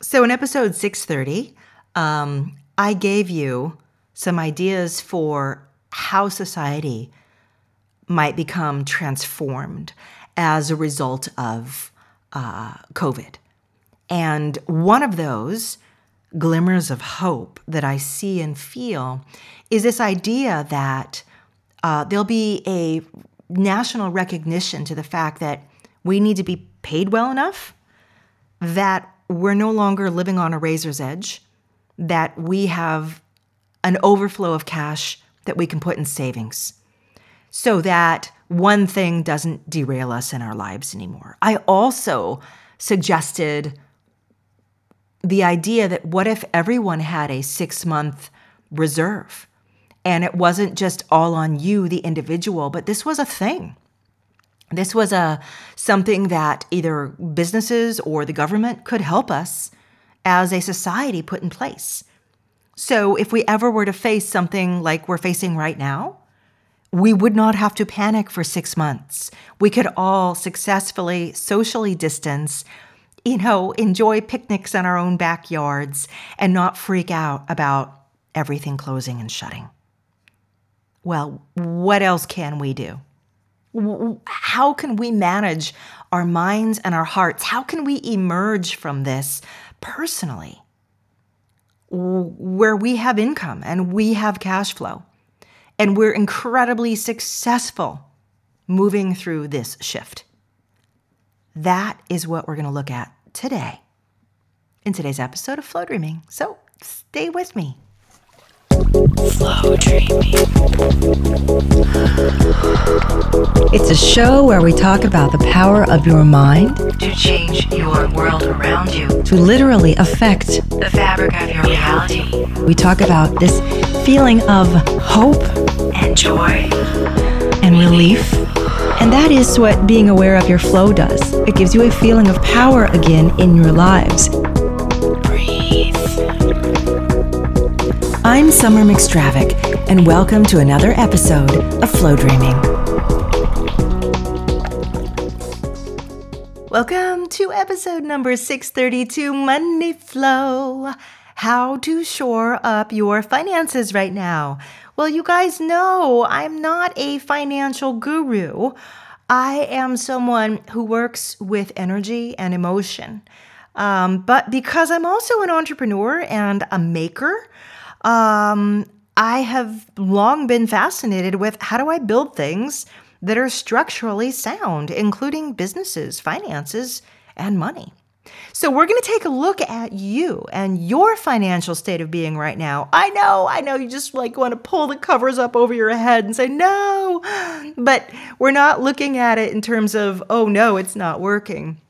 So in episode 630, um, I gave you some ideas for how society might become transformed as a result of uh, COVID. And one of those glimmers of hope that I see and feel is this idea that uh, there'll be a national recognition to the fact that we need to be paid well enough, that we're no longer living on a razor's edge, that we have an overflow of cash that we can put in savings so that one thing doesn't derail us in our lives anymore. I also suggested the idea that what if everyone had a six month reserve and it wasn't just all on you, the individual, but this was a thing. This was a something that either businesses or the government could help us as a society put in place. So if we ever were to face something like we're facing right now, we would not have to panic for 6 months. We could all successfully socially distance, you know, enjoy picnics in our own backyards and not freak out about everything closing and shutting. Well, what else can we do? How can we manage our minds and our hearts? How can we emerge from this personally? Where we have income and we have cash flow, and we're incredibly successful moving through this shift. That is what we're going to look at today in today's episode of Flow Dreaming. So stay with me. Flow Dreaming. It's a show where we talk about the power of your mind to change your world around you, to literally affect the fabric of your reality. We talk about this feeling of hope and joy and relief. And that is what being aware of your flow does. It gives you a feeling of power again in your lives. I'm Summer McStravick, and welcome to another episode of Flow Dreaming. Welcome to episode number 632 Money Flow. How to shore up your finances right now. Well, you guys know I'm not a financial guru. I am someone who works with energy and emotion. Um, but because I'm also an entrepreneur and a maker, um, I have long been fascinated with how do I build things that are structurally sound, including businesses, finances, and money. So, we're going to take a look at you and your financial state of being right now. I know, I know you just like want to pull the covers up over your head and say, no, but we're not looking at it in terms of, oh no, it's not working.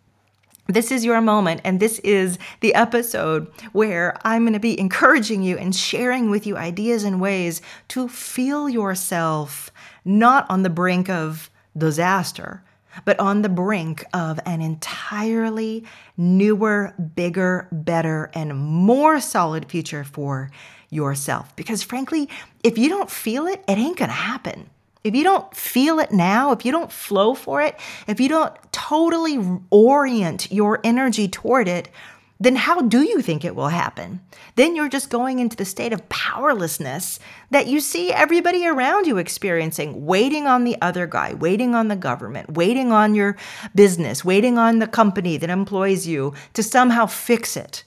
This is your moment, and this is the episode where I'm going to be encouraging you and sharing with you ideas and ways to feel yourself not on the brink of disaster, but on the brink of an entirely newer, bigger, better, and more solid future for yourself. Because frankly, if you don't feel it, it ain't going to happen. If you don't feel it now, if you don't flow for it, if you don't totally orient your energy toward it, then how do you think it will happen? Then you're just going into the state of powerlessness that you see everybody around you experiencing, waiting on the other guy, waiting on the government, waiting on your business, waiting on the company that employs you to somehow fix it.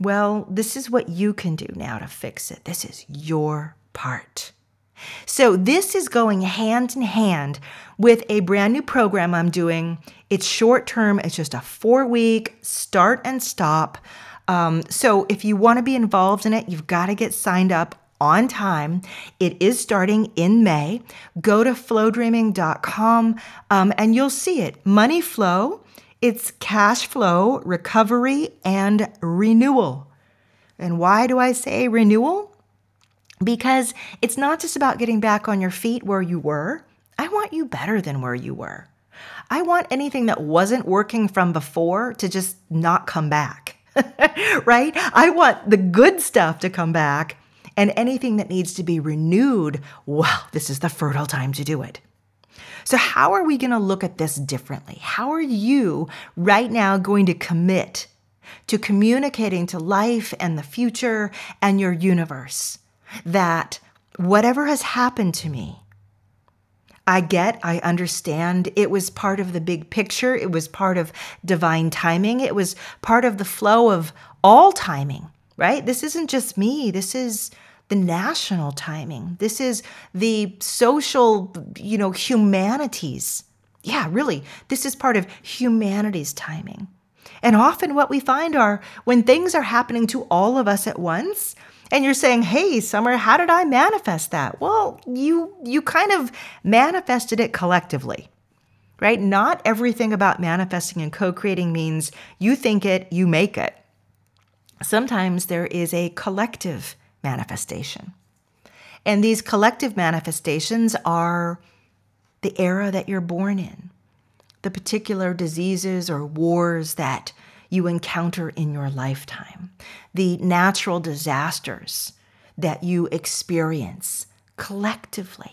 Well, this is what you can do now to fix it. This is your part. So, this is going hand in hand with a brand new program I'm doing. It's short term, it's just a four week start and stop. Um, so, if you want to be involved in it, you've got to get signed up on time. It is starting in May. Go to flowdreaming.com um, and you'll see it. Money flow, it's cash flow, recovery, and renewal. And why do I say renewal? Because it's not just about getting back on your feet where you were. I want you better than where you were. I want anything that wasn't working from before to just not come back, right? I want the good stuff to come back and anything that needs to be renewed. Well, this is the fertile time to do it. So, how are we going to look at this differently? How are you right now going to commit to communicating to life and the future and your universe that whatever has happened to me, I get, I understand. It was part of the big picture. It was part of divine timing. It was part of the flow of all timing, right? This isn't just me. This is the national timing. This is the social, you know, humanities. Yeah, really, this is part of humanity's timing. And often what we find are when things are happening to all of us at once, and you're saying, "Hey, Summer, how did I manifest that?" Well, you you kind of manifested it collectively. Right? Not everything about manifesting and co-creating means you think it, you make it. Sometimes there is a collective manifestation. And these collective manifestations are the era that you're born in, the particular diseases or wars that you encounter in your lifetime, the natural disasters that you experience collectively.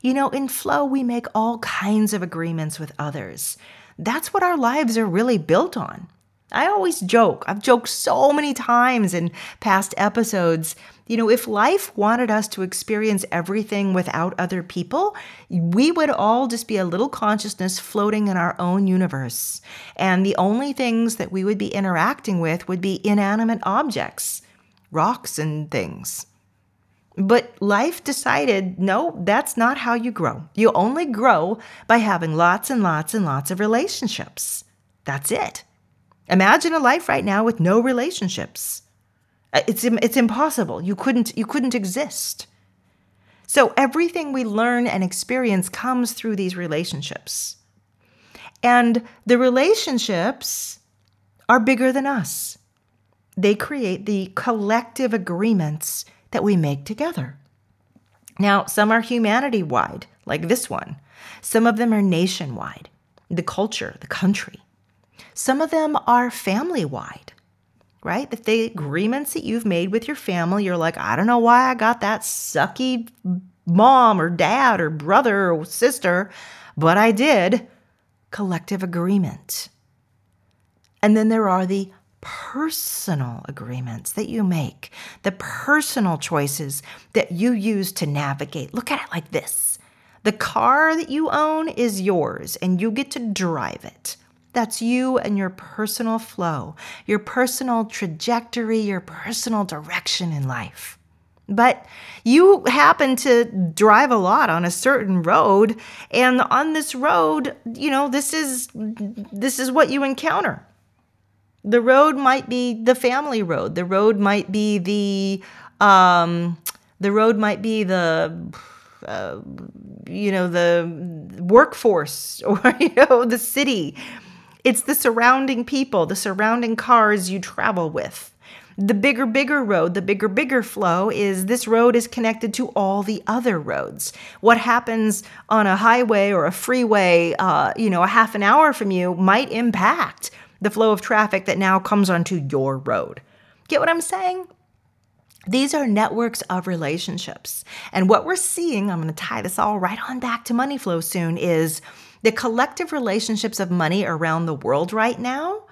You know, in flow, we make all kinds of agreements with others. That's what our lives are really built on. I always joke, I've joked so many times in past episodes. You know, if life wanted us to experience everything without other people, we would all just be a little consciousness floating in our own universe. And the only things that we would be interacting with would be inanimate objects, rocks and things. But life decided no, that's not how you grow. You only grow by having lots and lots and lots of relationships. That's it. Imagine a life right now with no relationships. Uh, it's, it's impossible. You couldn't, you couldn't exist. So everything we learn and experience comes through these relationships. And the relationships are bigger than us. They create the collective agreements that we make together. Now, some are humanity wide, like this one. Some of them are nationwide, the culture, the country. Some of them are family wide, right? If the agreements that you've made with your family, you're like, I don't know why I got that sucky mom or dad or brother or sister, but I did. Collective agreement. And then there are the personal agreements that you make, the personal choices that you use to navigate. Look at it like this the car that you own is yours, and you get to drive it. That's you and your personal flow, your personal trajectory, your personal direction in life. But you happen to drive a lot on a certain road and on this road, you know, this is this is what you encounter. The road might be the family road. The road might be the um the road might be the uh, you know the workforce or you know the city it's the surrounding people, the surrounding cars you travel with. The bigger, bigger road, the bigger, bigger flow is this road is connected to all the other roads. What happens on a highway or a freeway, uh, you know, a half an hour from you might impact the flow of traffic that now comes onto your road. Get what I'm saying? These are networks of relationships. And what we're seeing, I'm going to tie this all right on back to money flow soon, is the collective relationships of money around the world right now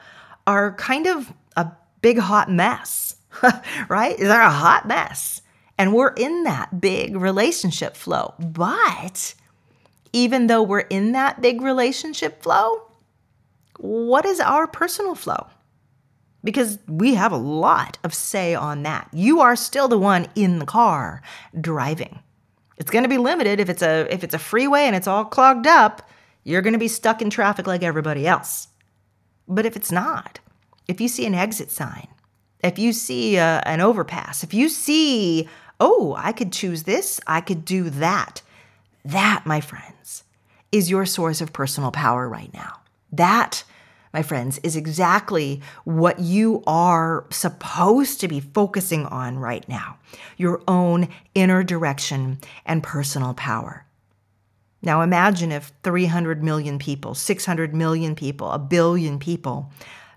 are kind of a big hot mess, right? They're a hot mess. And we're in that big relationship flow. But even though we're in that big relationship flow, what is our personal flow? Because we have a lot of say on that. You are still the one in the car driving. It's going to be limited if it's a if it's a freeway and it's all clogged up you're going to be stuck in traffic like everybody else. But if it's not, if you see an exit sign, if you see a, uh, an overpass, if you see, oh, I could choose this, I could do that, that, my friends, is your source of personal power right now. That, my friends, is exactly what you are supposed to be focusing on right now your own inner direction and personal power. Now imagine if 300 million people, 600 million people, a billion people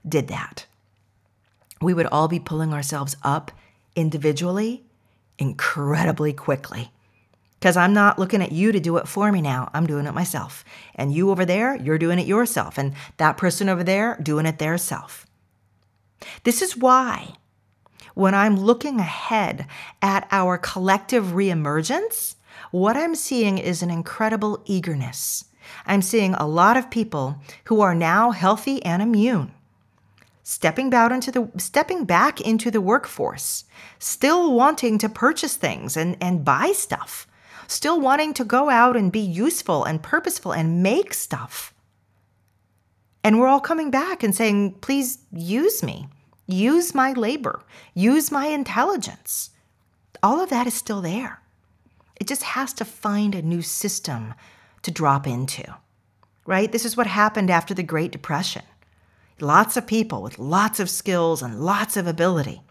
did that. We would all be pulling ourselves up individually incredibly quickly. Because I'm not looking at you to do it for me now. I'm doing it myself. And you over there, you're doing it yourself. And that person over there, doing it their self. This is why when I'm looking ahead at our collective reemergence, what I'm seeing is an incredible eagerness. I'm seeing a lot of people who are now healthy and immune stepping back into the stepping back into the workforce, still wanting to purchase things and, and buy stuff, still wanting to go out and be useful and purposeful and make stuff. And we're all coming back and saying, please use me. Use my labor. Use my intelligence. All of that is still there. It just has to find a new system to drop into, right? This is what happened after the Great Depression. Lots of people with lots of skills and lots of ability.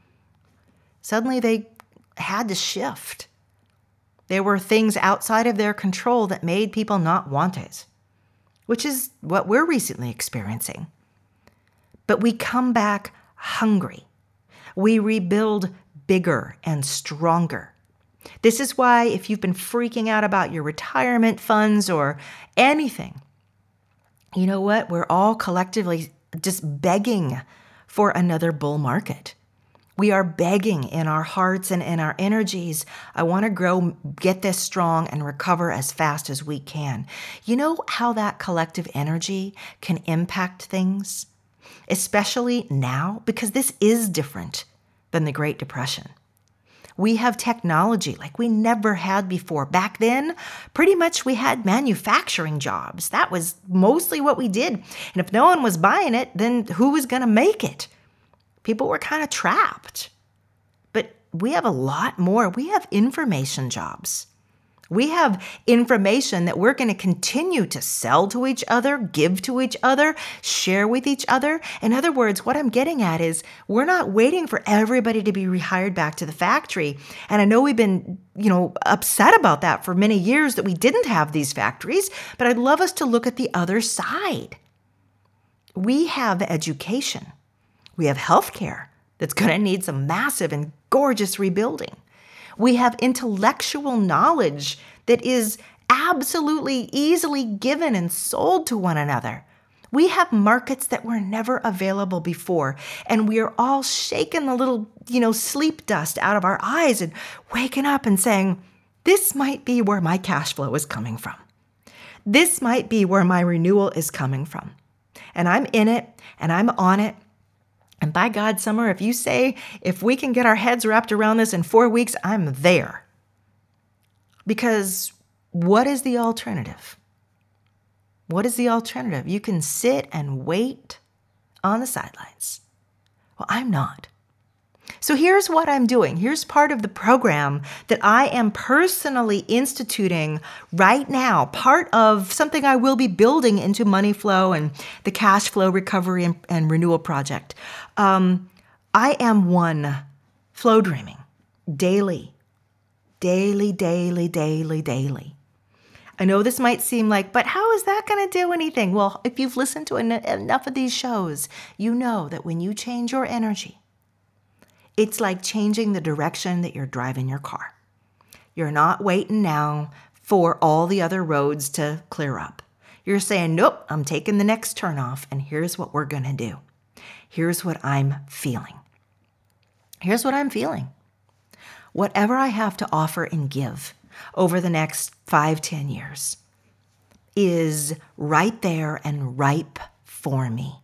Suddenly they had to shift. There were things outside of their control that made people not want it, which is what we're recently experiencing. But we come back hungry. We rebuild bigger and stronger. This is why, if you've been freaking out about your retirement funds or anything, you know what? We're all collectively just begging for another bull market. We are begging in our hearts and in our energies. I want to grow, get this strong, and recover as fast as we can. You know how that collective energy can impact things? Especially now, because this is different than the Great Depression. We have technology like we never had before. Back then, pretty much we had manufacturing jobs. That was mostly what we did. And if no one was buying it, then who was going to make it? People were kind of trapped. But we have a lot more. We have information jobs. We have information that we're going to continue to sell to each other, give to each other, share with each other. In other words, what I'm getting at is we're not waiting for everybody to be rehired back to the factory. And I know we've been, you know, upset about that for many years that we didn't have these factories, but I'd love us to look at the other side. We have education. We have healthcare that's going to need some massive and gorgeous rebuilding. We have intellectual knowledge that is absolutely easily given and sold to one another. We have markets that were never available before, and we are all shaking the little, you know, sleep dust out of our eyes and waking up and saying, This might be where my cash flow is coming from. This might be where my renewal is coming from. And I'm in it and I'm on it and by God, Summer, if you say, if we can get our heads wrapped around this in four weeks, I'm there. Because what is the alternative? What is the alternative? You can sit and wait on the sidelines. Well, I'm not. So here's what I'm doing. Here's part of the program that I am personally instituting right now, part of something I will be building into Money Flow and the Cash Flow Recovery and, and Renewal Project. Um, I am one flow dreaming daily, daily, daily, daily, daily. I know this might seem like, but how is that going to do anything? Well, if you've listened to en- enough of these shows, you know that when you change your energy, it's like changing the direction that you're driving your car. You're not waiting now for all the other roads to clear up. You're saying, nope, I'm taking the next turn off, and here's what we're to do. Here's what I'm feeling. Here's what I'm feeling. Whatever I have to offer and give over the next five, ten years is right there and ripe for me.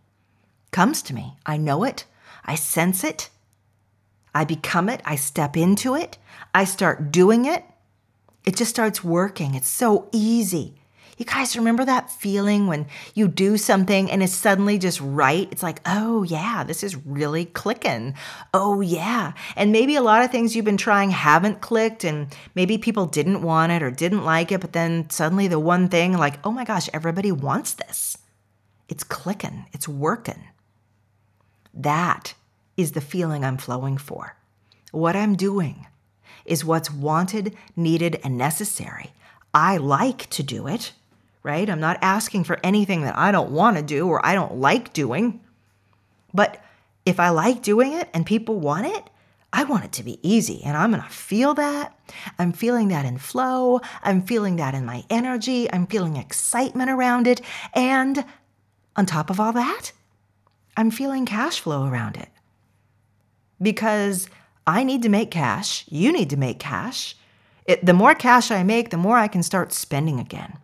Comes to me. I know it. I sense it. I become it, I step into it, I start doing it. It just starts working. It's so easy. You guys remember that feeling when you do something and it's suddenly just right? It's like, oh yeah, this is really clicking. Oh yeah. And maybe a lot of things you've been trying haven't clicked and maybe people didn't want it or didn't like it, but then suddenly the one thing, like, oh my gosh, everybody wants this. It's clicking, it's working. That is the feeling I'm flowing for. What I'm doing is what's wanted, needed, and necessary. I like to do it, right? I'm not asking for anything that I don't want to do or I don't like doing. But if I like doing it and people want it, I want it to be easy and I'm going to feel that. I'm feeling that in flow. I'm feeling that in my energy. I'm feeling excitement around it. And on top of all that, I'm feeling cash flow around it. Because I need to make cash. You need to make cash. It, the more cash I make, the more I can start spending again.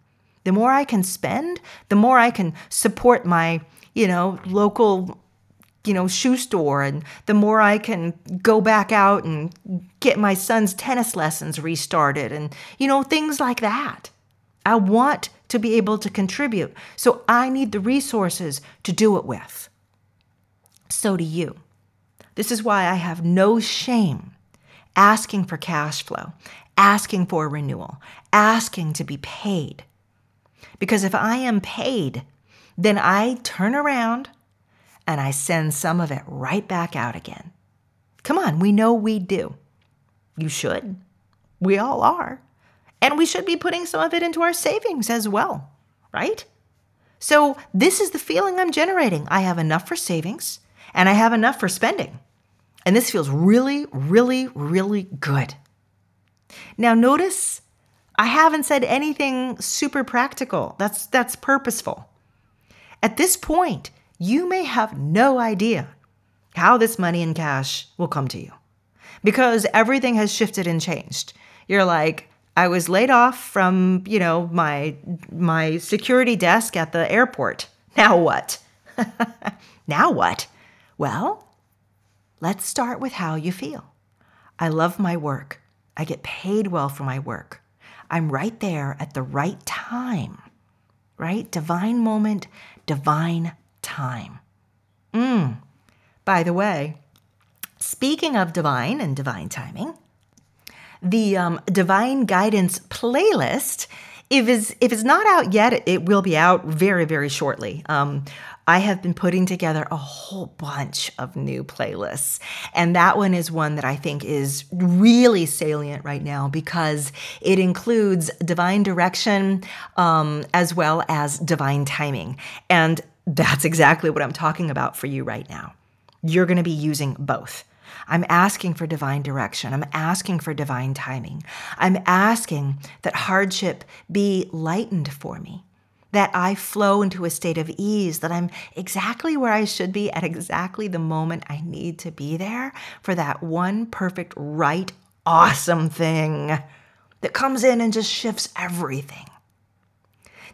The more I can spend, the more I can support my, you know, local, you know, shoe store, and the more I can go back out and get my son's tennis lessons restarted, and you know, things like that. I want to be able to contribute, so I need the resources to do it with. So do you. This is why I have no shame asking for cash flow, asking for renewal, asking to be paid. Because if I am paid, then I turn around and I send some of it right back out again. Come on, we know we do. You should. We all are. And we should be putting some of it into our savings as well, right? So, this is the feeling I'm generating. I have enough for savings and I have enough for spending. And this feels really, really, really good. Now, notice I haven't said anything super practical. That's, that's purposeful. At this point, you may have no idea how this money in cash will come to you because everything has shifted and changed. You're like, I was laid off from, you know, my my security desk at the airport. Now what? now what? Well, let's start with how you feel. I love my work. I get paid well for my work. I'm right there at the right time, right? Divine moment, divine time. Mm. By the way, speaking of divine and divine timing, the um, divine guidance playlist if it's if it's not out yet, it will be out very very shortly. Um, I have been putting together a whole bunch of new playlists. And that one is one that I think is really salient right now because it includes divine direction um, as well as divine timing. And that's exactly what I'm talking about for you right now. You're going to be using both. I'm asking for divine direction. I'm asking for divine timing. I'm asking that hardship be lightened for me that I flow into a state of ease, that I'm exactly where I should be at exactly the moment I need to be there for that one perfect, right, awesome thing that comes in and just shifts everything.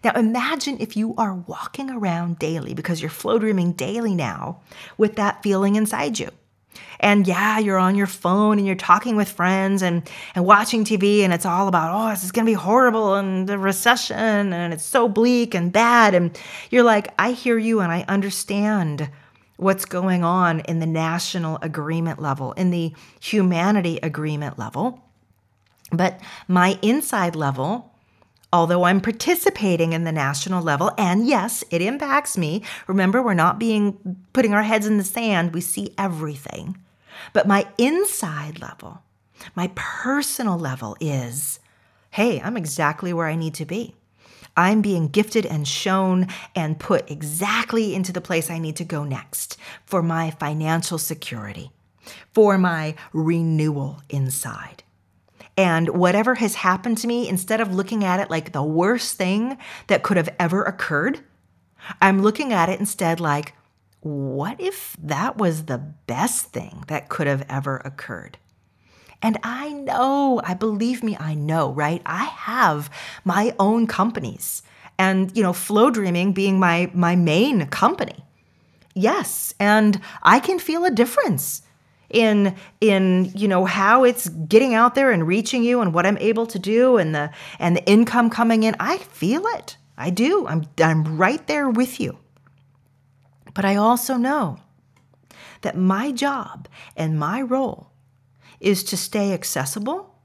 Now, imagine if you are walking around daily because you're flow dreaming daily now with that feeling inside you. And yeah, you're on your phone and you're talking with friends and, and watching TV, and it's all about, oh, this is going to be horrible and the recession and it's so bleak and bad. And you're like, I hear you and I understand what's going on in the national agreement level, in the humanity agreement level. But my inside level, although I'm participating in the national level, and yes, it impacts me. Remember, we're not being putting our heads in the sand, we see everything. But my inside level, my personal level is hey, I'm exactly where I need to be. I'm being gifted and shown and put exactly into the place I need to go next for my financial security, for my renewal inside. And whatever has happened to me, instead of looking at it like the worst thing that could have ever occurred, I'm looking at it instead like, what if that was the best thing that could have ever occurred? And I know, I believe me, I know, right? I have my own companies and, you know, Flow Dreaming being my my main company. Yes, and I can feel a difference in in you know how it's getting out there and reaching you and what I'm able to do and the and the income coming in. I feel it. I do. I'm I'm right there with you. But I also know that my job and my role is to stay accessible,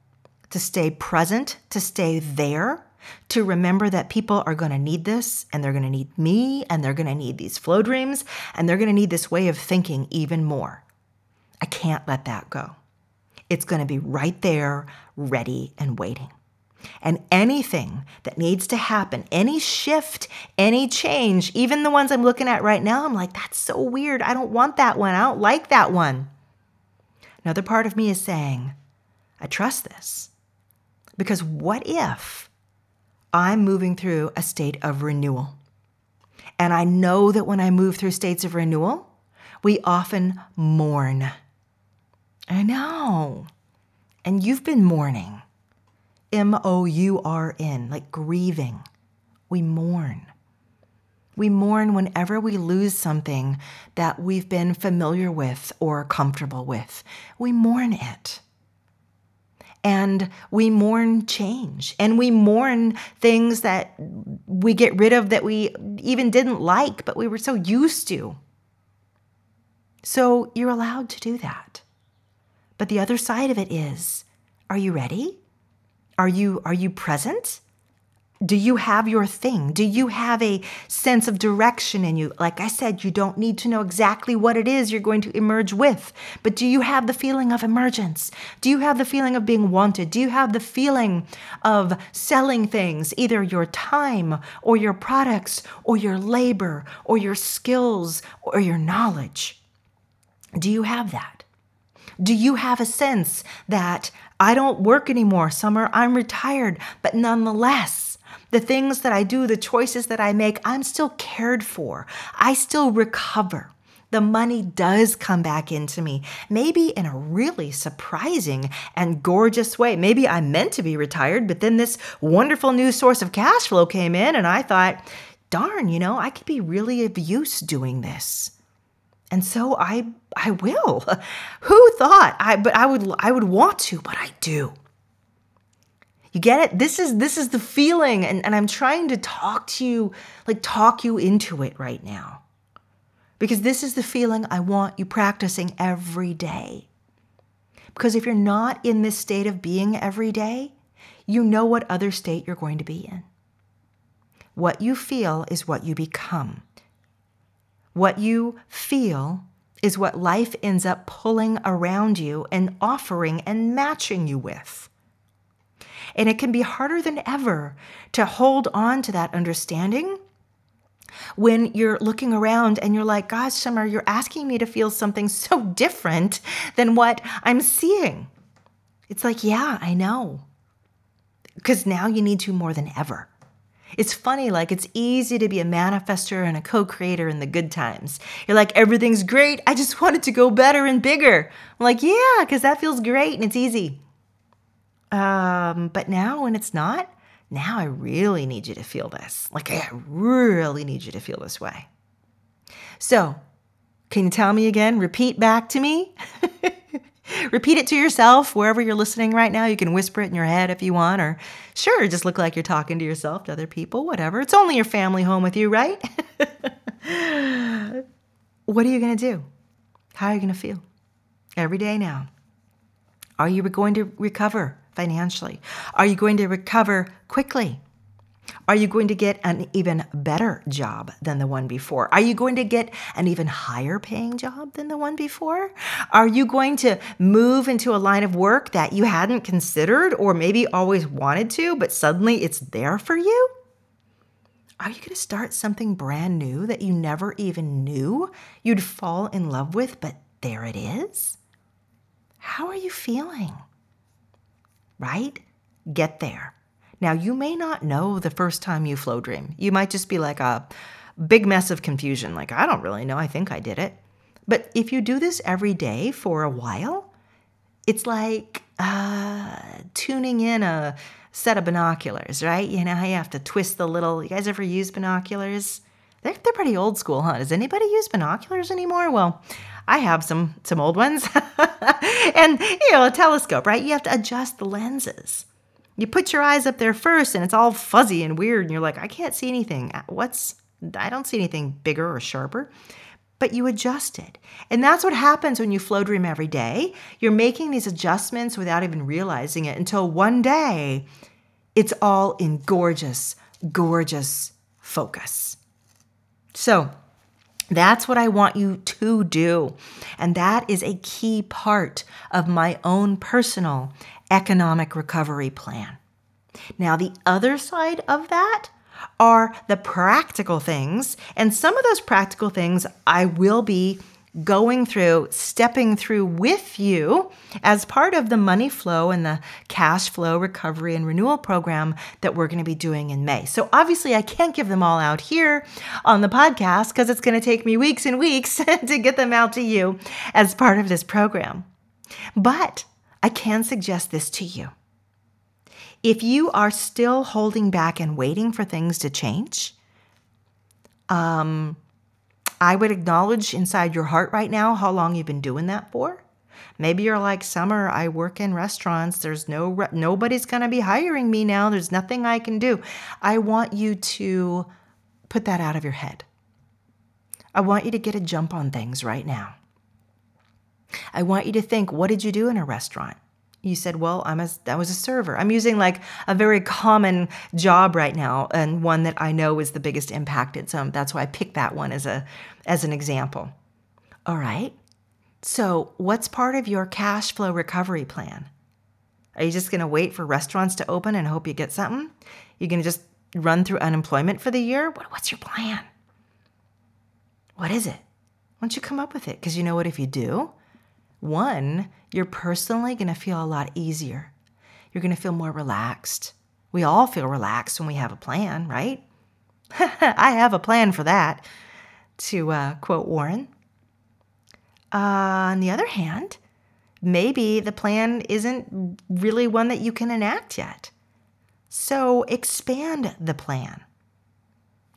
to stay present, to stay there, to remember that people are going to need this and they're going to need me and they're going to need these flow dreams and they're going to need this way of thinking even more. I can't let that go. It's going to be right there, ready and waiting. And anything that needs to happen, any shift, any change, even the ones I'm looking at right now, I'm like, that's so weird. I don't want that one. I don't like that one. Another part of me is saying, I trust this. Because what if I'm moving through a state of renewal? And I know that when I move through states of renewal, we often mourn. I know. And you've been mourning. M O U R N, like grieving. We mourn. We mourn whenever we lose something that we've been familiar with or comfortable with. We mourn it. And we mourn change and we mourn things that we get rid of that we even didn't like, but we were so used to. So you're allowed to do that. But the other side of it is are you ready? Are you, are you present? Do you have your thing? Do you have a sense of direction in you? Like I said, you don't need to know exactly what it is you're going to emerge with, but do you have the feeling of emergence? Do you have the feeling of being wanted? Do you have the feeling of selling things, either your time or your products or your labor or your skills or your knowledge? Do you have that? Do you have a sense that I don't work anymore, Summer, I'm retired, but nonetheless, the things that I do, the choices that I make, I'm still cared for. I still recover. The money does come back into me, maybe in a really surprising and gorgeous way. Maybe I meant to be retired, but then this wonderful new source of cash flow came in, and I thought, darn, you know, I could be really of use doing this. And so I I will. Who thought I but I would I would want to, but I do. You get it? This is this is the feeling and, and I'm trying to talk to you, like talk you into it right now. Because this is the feeling I want you practicing every day. Because if you're not in this state of being every day, you know what other state you're going to be in. What you feel is what you become. What you feel is what life ends up pulling around you and offering and matching you with. And it can be harder than ever to hold on to that understanding when you're looking around and you're like, gosh, Summer, you're asking me to feel something so different than what I'm seeing. It's like, yeah, I know. Because now you need to more than ever. It's funny, like it's easy to be a manifester and a co creator in the good times. You're like, everything's great. I just want it to go better and bigger. I'm like, yeah, because that feels great and it's easy. Um, but now when it's not, now I really need you to feel this. Like, I really need you to feel this way. So, can you tell me again? Repeat back to me. Repeat it to yourself wherever you're listening right now. You can whisper it in your head if you want, or sure, just look like you're talking to yourself, to other people, whatever. It's only your family home with you, right? what are you going to do? How are you going to feel? Every day now. Are you going to recover? financially? Are you going to recover quickly? Are you going to get an even better job than the one before? Are you going to get an even higher paying job than the one before? Are you going to move into a line of work that you hadn't considered or maybe always wanted to, but suddenly it's there for you? Are you going to start something brand new that you never even knew you'd fall in love with, but there it is? How are you feeling? right? Get there. Now, you may not know the first time you flow dream. You might just be like a big mess of confusion, like, I don't really know. I think I did it. But if you do this every day for a while, it's like uh, tuning in a set of binoculars, right? You know you have to twist the little. You guys ever use binoculars? They're, they're pretty old school, huh? Does anybody use binoculars anymore? Well, I have some some old ones. and you know, a telescope, right? You have to adjust the lenses. You put your eyes up there first and it's all fuzzy and weird and you're like, I can't see anything. Uh, what's I don't see anything bigger or sharper. But you adjust it. And that's what happens when you flow dream every day. You're making these adjustments without even realizing it until one day it's all in gorgeous, gorgeous focus. So, that's what I want you to do. And that is a key part of my own personal economic recovery plan. Now, the other side of that are the practical things. And some of those practical things I will be going through, stepping through with you as part of the money flow and the cash flow recovery and renewal program that we're going to be doing in May. So, obviously, I can't give them all out here on the podcast because it's going to take me weeks and weeks to get them out to you as part of this program. But I can suggest this to you. If you are still holding back and waiting for things to change, um, I would acknowledge inside your heart right now how long you've been doing that for. Maybe you're like Summer. I work in restaurants. There's no re- nobody's going to be hiring me now. There's nothing I can do. I want you to put that out of your head. I want you to get a jump on things right now. I want you to think, what did you do in a restaurant? You said, well, I'm a, I was a server. I'm using like a very common job right now and one that I know is the biggest impacted. So that's why I picked that one as a as an example. All right. So, what's part of your cash flow recovery plan? Are you just going to wait for restaurants to open and hope you get something? You're going to just run through unemployment for the year? What, what's your plan? What is it? Why don't you come up with it? Because you know what, if you do, one, you're personally going to feel a lot easier. You're going to feel more relaxed. We all feel relaxed when we have a plan, right? I have a plan for that, to uh, quote Warren. Uh, on the other hand, maybe the plan isn't really one that you can enact yet. So expand the plan.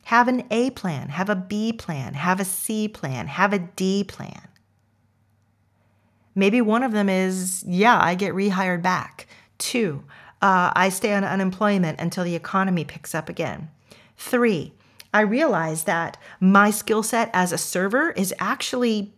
Have an A plan, have a B plan, have a C plan, have a D plan. Maybe one of them is, yeah, I get rehired back. Two, uh, I stay on unemployment until the economy picks up again. Three, I realize that my skill set as a server is actually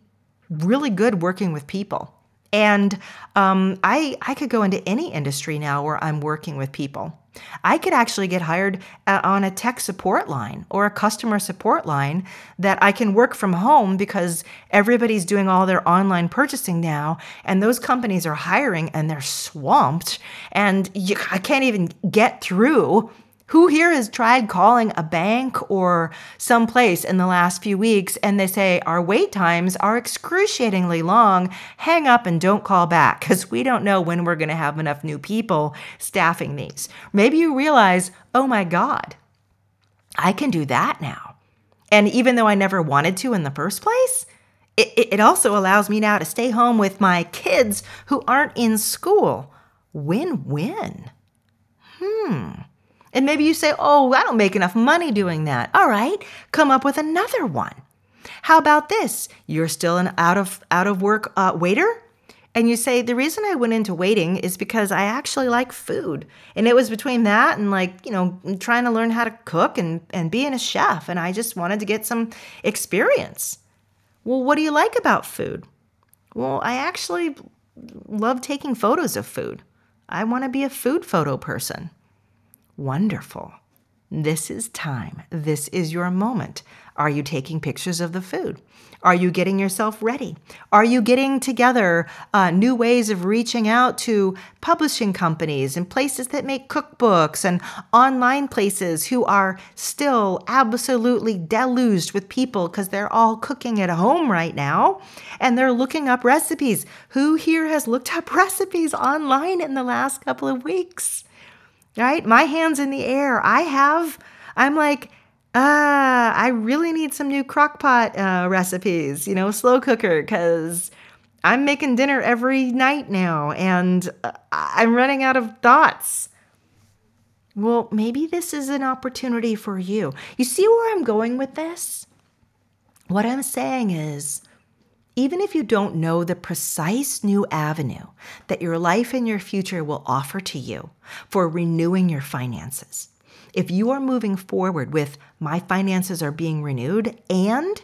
really good working with people. And um, I, I could go into any industry now where I'm working with people. I could actually get hired uh, on a tech support line or a customer support line that I can work from home because everybody's doing all their online purchasing now, and those companies are hiring and they're swamped, and you, I can't even get through who here has tried calling a bank or someplace in the last few weeks and they say our wait times are excruciatingly long? Hang up and don't call back because we don't know when we're going to have enough new people staffing these. Maybe you realize, oh my God, I can do that now. And even though I never wanted to in the first place, it, it also allows me now to stay home with my kids who aren't in school. Win win. Hmm. And maybe you say, oh, I don't make enough money doing that. All right, come up with another one. How about this? You're still an out of out of work uh, waiter, and you say the reason I went into waiting is because I actually like food, and it was between that and like you know trying to learn how to cook and and being a chef, and I just wanted to get some experience. Well, what do you like about food? Well, I actually love taking photos of food. I want to be a food photo person. Wonderful. This is time. This is your moment. Are you taking pictures of the food? Are you getting yourself ready? Are you getting together uh, new ways of reaching out to publishing companies and places that make cookbooks and online places who are still absolutely deluged with people because they're all cooking at home right now and they're looking up recipes? Who here has looked up recipes online in the last couple of weeks? Right? My hands in the air. I have, I'm like, ah, I really need some new crock pot uh, recipes, you know, slow cooker, because I'm making dinner every night now and uh, I'm running out of thoughts. Well, maybe this is an opportunity for you. You see where I'm going with this? What I'm saying is, even if you don't know the precise new avenue that your life and your future will offer to you for renewing your finances, if you are moving forward with my finances are being renewed and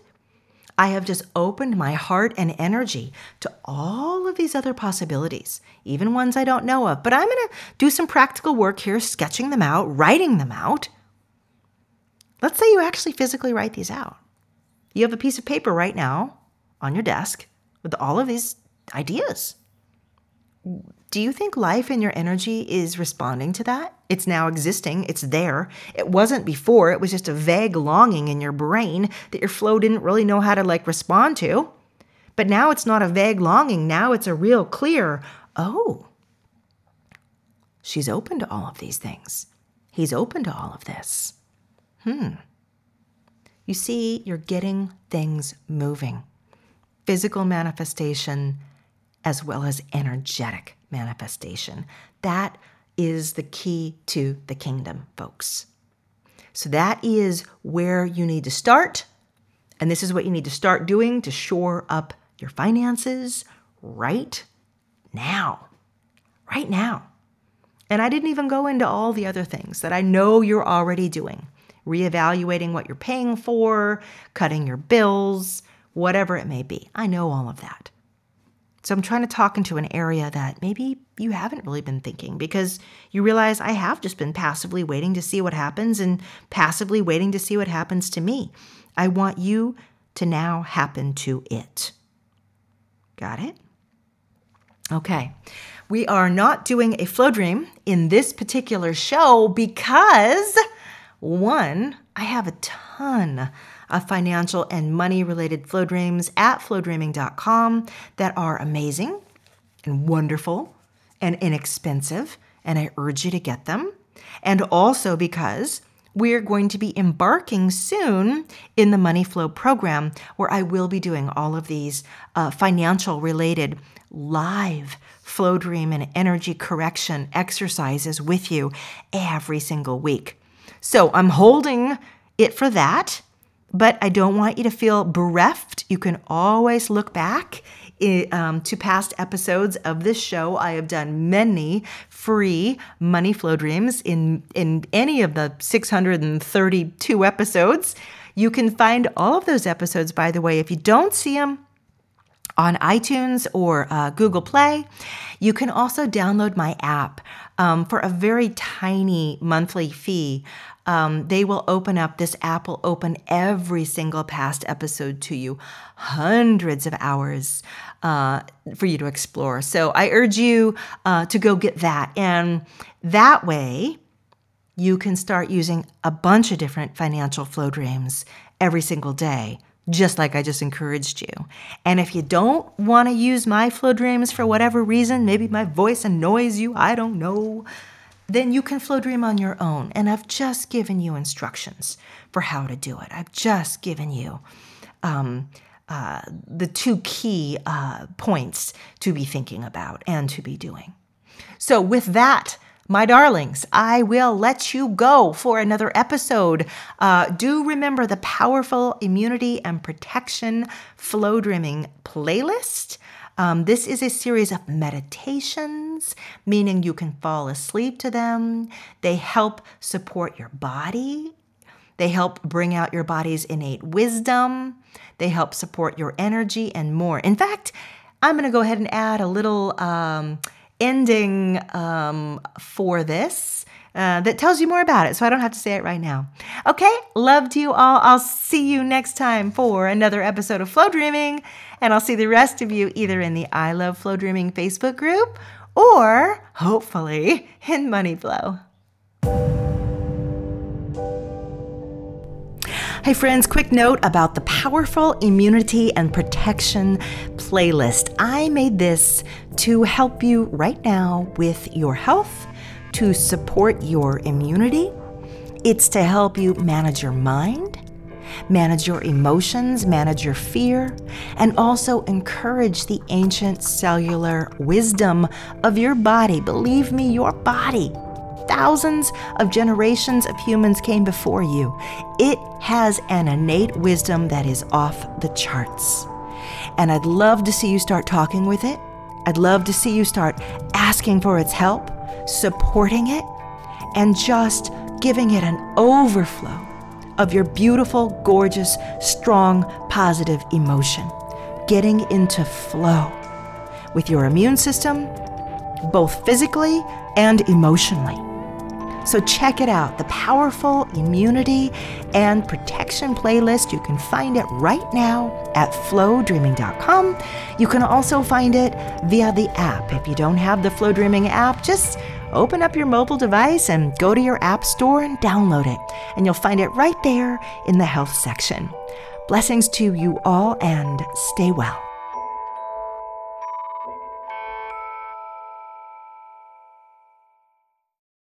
I have just opened my heart and energy to all of these other possibilities, even ones I don't know of. But I'm going to do some practical work here, sketching them out, writing them out. Let's say you actually physically write these out. You have a piece of paper right now on your desk with all of these ideas. Do you think life and your energy is responding to that? It's now existing, it's there. It wasn't before, it was just a vague longing in your brain that your flow didn't really know how to like respond to. But now it's not a vague longing, now it's a real clear, oh, she's open to all of these things. He's open to all of this. Hmm. You see, you're getting things moving physical manifestation as well as energetic manifestation. That is the key to the kingdom, folks. So that is where you need to start. And this is what you need to start doing to shore up your finances right now. Right now. And I didn't even go into all the other things that I know you're already doing reevaluating what you're paying for, cutting your bills, whatever it may be. I know all of that. So I'm trying to talk into an area that maybe you haven't really been thinking because you realize I have just been passively waiting to see what happens and passively waiting to see what happens to me. I want you to now happen to it. Got it? Okay. We are not doing a flow dream in this particular show because one, I have a ton of financial and money related flow dreams at flowdreaming.com that are amazing and wonderful and inexpensive, and I urge you to get them. And also because we're going to be embarking soon in the Money Flow program, where I will be doing all of these uh, financial related live flow dream and energy correction exercises with you every single week. So I'm holding it for that but I don't want you to feel bereft. You can always look back um, to past episodes of this show. I have done many free money flow dreams in, in any of the 632 episodes. You can find all of those episodes, by the way. If you don't see them, on iTunes or uh, Google Play. You can also download my app um, for a very tiny monthly fee um, they will open up, this app will open every single past episode to you, hundreds of hours uh, for you to explore. So I urge you uh, to go get that. And that way, you can start using a bunch of different financial flow dreams every single day just like I just encouraged you. And if you don't want to use my flow dreams for whatever reason, maybe my voice annoys you, I don't know, then you can flow dream on your own. And I've just given you instructions for how to do it. I've just given you um, uh, the two key uh, points to be thinking about and to be doing. So, with that, my darlings, I will let you go for another episode. Uh, do remember the powerful immunity and protection flow dreaming playlist. Um, this is a series of meditations, meaning you can fall asleep to them. They help support your body. They help bring out your body's innate wisdom. They help support your energy and more. In fact, I'm going to go ahead and add a little um, ending um, for this. Uh, that tells you more about it, so I don't have to say it right now. Okay, love to you all. I'll see you next time for another episode of Flow Dreaming, and I'll see the rest of you either in the I Love Flow Dreaming Facebook group or hopefully in Money Flow. Hey, friends, quick note about the powerful immunity and protection playlist. I made this to help you right now with your health to support your immunity, it's to help you manage your mind, manage your emotions, manage your fear, and also encourage the ancient cellular wisdom of your body. Believe me, your body. Thousands of generations of humans came before you. It has an innate wisdom that is off the charts. And I'd love to see you start talking with it. I'd love to see you start asking for its help supporting it, and just giving it an overflow of your beautiful, gorgeous, strong, positive emotion. Getting into flow with your immune system, both physically and emotionally. So check it out the powerful immunity and protection playlist. You can find it right now at flowdreaming.com. You can also find it via the app. If you don't have the Flow Dreaming app, just open up your mobile device and go to your app store and download it. And you'll find it right there in the health section. Blessings to you all and stay well.